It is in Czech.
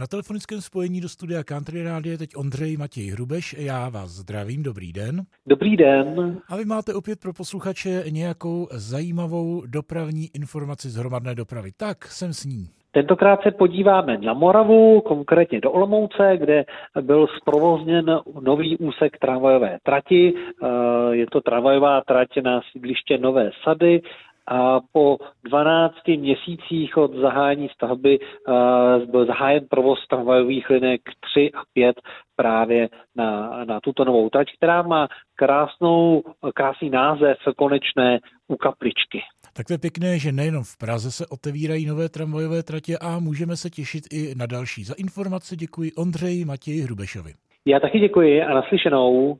Na telefonickém spojení do studia Country Radio je teď Ondřej Matěj Hrubeš. Já vás zdravím, dobrý den. Dobrý den. A vy máte opět pro posluchače nějakou zajímavou dopravní informaci z hromadné dopravy. Tak, jsem s ní. Tentokrát se podíváme na Moravu, konkrétně do Olomouce, kde byl zprovozněn nový úsek tramvajové trati. Eh, je to tramvajová trať na sídliště Nové Sady a po 12 měsících od zahájení stavby byl zahájen provoz tramvajových linek 3 a 5 právě na, na tuto novou trať, která má krásnou, krásný název konečné u kapličky. Tak to je pěkné, že nejenom v Praze se otevírají nové tramvajové tratě a můžeme se těšit i na další. Za informace děkuji Ondřeji Matěji Hrubešovi. Já taky děkuji a naslyšenou.